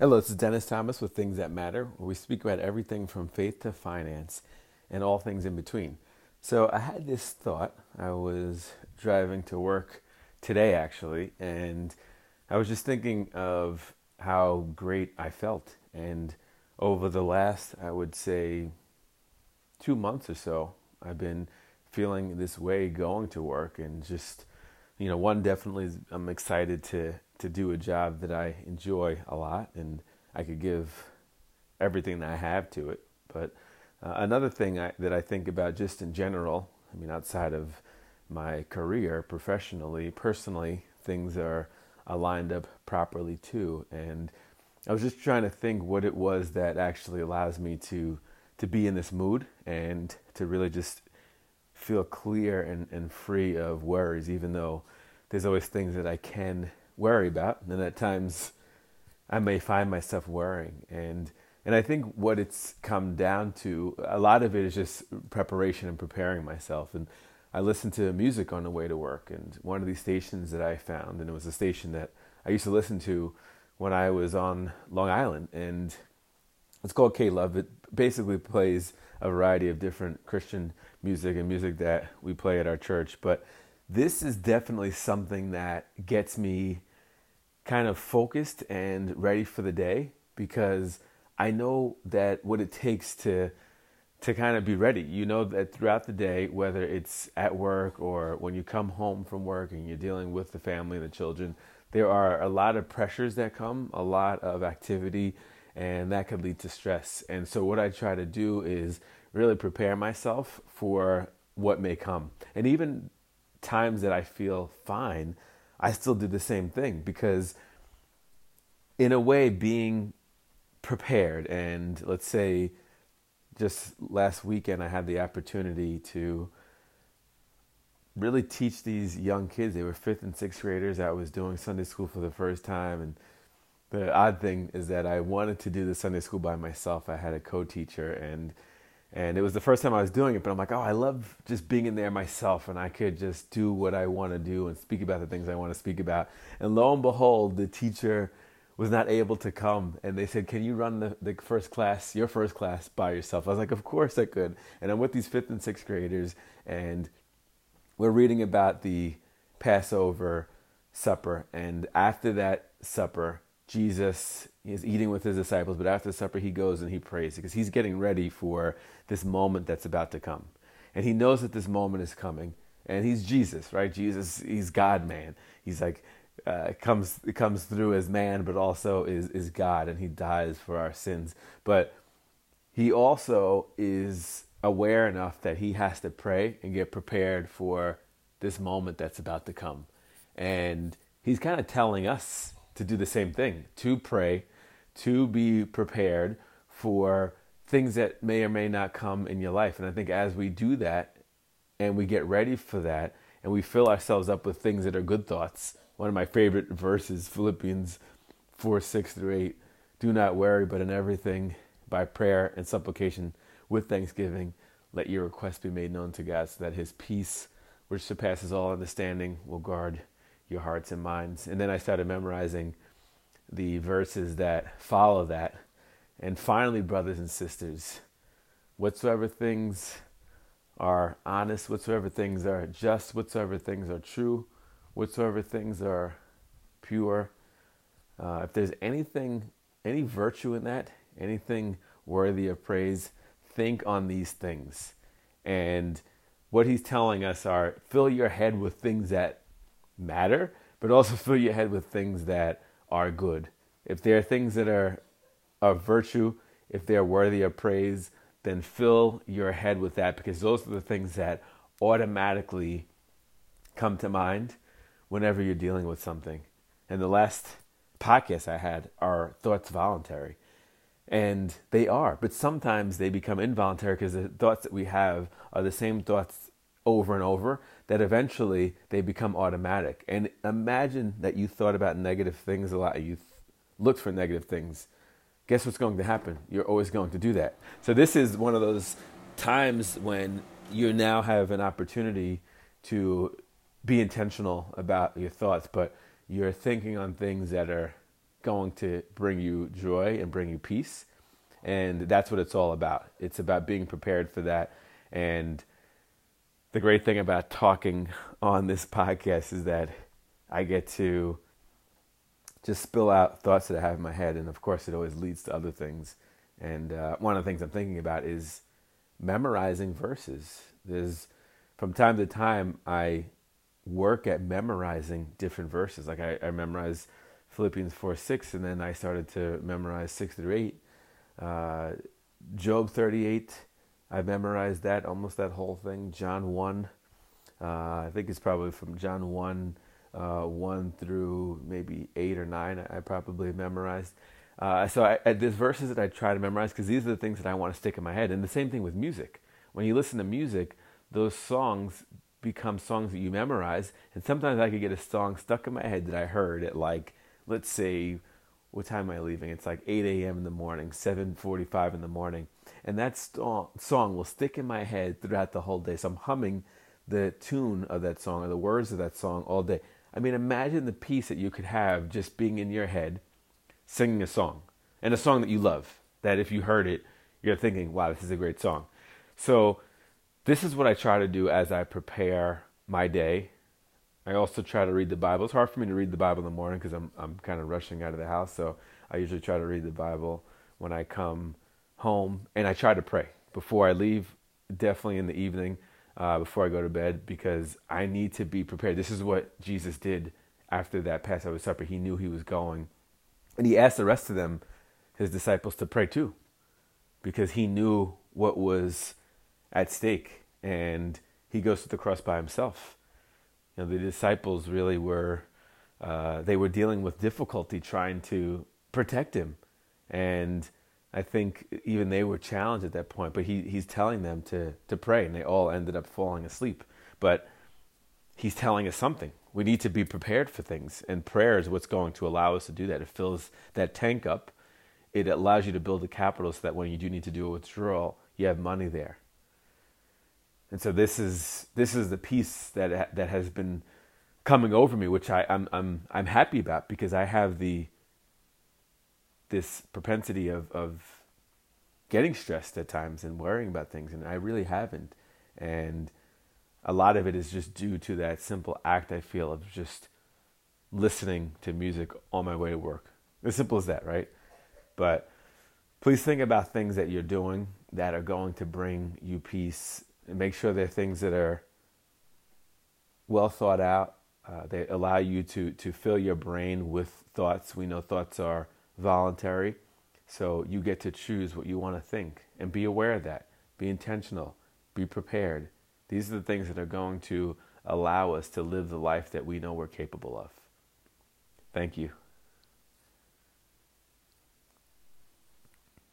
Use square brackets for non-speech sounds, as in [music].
Hello, this is Dennis Thomas with Things That Matter, where we speak about everything from faith to finance and all things in between. So, I had this thought. I was driving to work today, actually, and I was just thinking of how great I felt. And over the last, I would say, two months or so, I've been feeling this way going to work and just, you know, one, definitely I'm excited to to do a job that I enjoy a lot and I could give everything that I have to it. But uh, another thing I, that I think about just in general, I mean, outside of my career professionally, personally, things are aligned up properly too. And I was just trying to think what it was that actually allows me to to be in this mood and to really just feel clear and, and free of worries, even though there's always things that I can worry about, and at times I may find myself worrying. And and I think what it's come down to, a lot of it is just preparation and preparing myself. And I listened to music on the way to work, and one of these stations that I found, and it was a station that I used to listen to when I was on Long Island, and it's called K Love. It basically plays a variety of different Christian music and music that we play at our church. But this is definitely something that gets me kind of focused and ready for the day because I know that what it takes to to kind of be ready. You know that throughout the day, whether it's at work or when you come home from work and you're dealing with the family and the children, there are a lot of pressures that come, a lot of activity, and that could lead to stress. And so, what I try to do is really prepare myself for what may come. And even times that I feel fine, I still do the same thing because, in a way, being prepared and let's say just last weekend I had the opportunity to really teach these young kids. They were fifth and sixth graders. I was doing Sunday school for the first time. And the odd thing is that I wanted to do the Sunday school by myself. I had a co teacher and and it was the first time I was doing it, but I'm like, oh, I love just being in there myself, and I could just do what I want to do and speak about the things I want to speak about. And lo and behold, the teacher was not able to come, and they said, "Can you run the, the first class, your first class, by yourself?" I was like, "Of course I could." And I'm with these fifth and sixth graders, and we're reading about the Passover supper, and after that supper, Jesus is eating with his disciples, but after supper, he goes and he prays because he's getting ready for this moment that's about to come. And he knows that this moment is coming. And he's Jesus, right? Jesus, he's God man. He's like, uh, comes comes through as man, but also is is God, and he dies for our sins. But he also is aware enough that he has to pray and get prepared for this moment that's about to come. And he's kind of telling us to do the same thing to pray, to be prepared for things that may or may not come in your life. And I think as we do that and we get ready for that and we fill ourselves up with things that are good thoughts, one of my favorite verses, Philippians 4 6 through 8. Do not worry, but in everything, by prayer and supplication, with thanksgiving, let your requests be made known to God, so that his peace, which surpasses all understanding, will guard your hearts and minds. And then I started memorizing the verses that follow that. And finally, brothers and sisters, whatsoever things are honest, whatsoever things are just, whatsoever things are true, whatsoever things are pure, uh, if there's anything, any virtue in that, anything worthy of praise, think on these things. And what he's telling us are fill your head with things that matter, but also [laughs] fill your head with things that are good. If there are things that are of virtue, if they're worthy of praise, then fill your head with that because those are the things that automatically come to mind whenever you're dealing with something. And the last podcast I had are thoughts voluntary. And they are, but sometimes they become involuntary because the thoughts that we have are the same thoughts over and over that eventually they become automatic. And imagine that you thought about negative things a lot, you th- looked for negative things. Guess what's going to happen? You're always going to do that. So, this is one of those times when you now have an opportunity to be intentional about your thoughts, but you're thinking on things that are going to bring you joy and bring you peace. And that's what it's all about. It's about being prepared for that. And the great thing about talking on this podcast is that I get to just spill out thoughts that I have in my head. And of course, it always leads to other things. And uh, one of the things I'm thinking about is memorizing verses. There's from time to time, I work at memorizing different verses. Like I, I memorized Philippians 4 6, and then I started to memorize 6 through 8. Uh, Job 38, I memorized that, almost that whole thing. John 1, uh, I think it's probably from John 1, uh, 1 through maybe 8 or 9, I probably memorized. Uh, so I, there's verses that I try to memorize because these are the things that I want to stick in my head. And the same thing with music. When you listen to music, those songs become songs that you memorize. And sometimes I could get a song stuck in my head that I heard at like, let's say, what time am I leaving? It's like 8 a.m. in the morning, 7:45 in the morning, and that st- song will stick in my head throughout the whole day. So I'm humming the tune of that song or the words of that song all day. I mean, imagine the peace that you could have just being in your head, singing a song, and a song that you love. That if you heard it, you're thinking, "Wow, this is a great song." So this is what I try to do as I prepare my day. I also try to read the Bible. It's hard for me to read the Bible in the morning because I'm I'm kind of rushing out of the house. So I usually try to read the Bible when I come home, and I try to pray before I leave. Definitely in the evening uh, before I go to bed because I need to be prepared. This is what Jesus did after that Passover supper. He knew he was going, and he asked the rest of them, his disciples, to pray too, because he knew what was at stake, and he goes to the cross by himself. You know, the disciples really were uh, they were dealing with difficulty trying to protect him, and I think even they were challenged at that point. But he he's telling them to to pray, and they all ended up falling asleep. But he's telling us something. We need to be prepared for things, and prayer is what's going to allow us to do that. It fills that tank up. It allows you to build the capital so that when you do need to do a withdrawal, you have money there. And so this is this is the peace that that has been coming over me, which I, I'm I'm I'm happy about because I have the this propensity of of getting stressed at times and worrying about things, and I really haven't. And a lot of it is just due to that simple act I feel of just listening to music on my way to work. As simple as that, right? But please think about things that you're doing that are going to bring you peace and make sure they're things that are well thought out. Uh, they allow you to, to fill your brain with thoughts. We know thoughts are voluntary, so you get to choose what you want to think and be aware of that. Be intentional, be prepared. These are the things that are going to allow us to live the life that we know we're capable of. Thank you.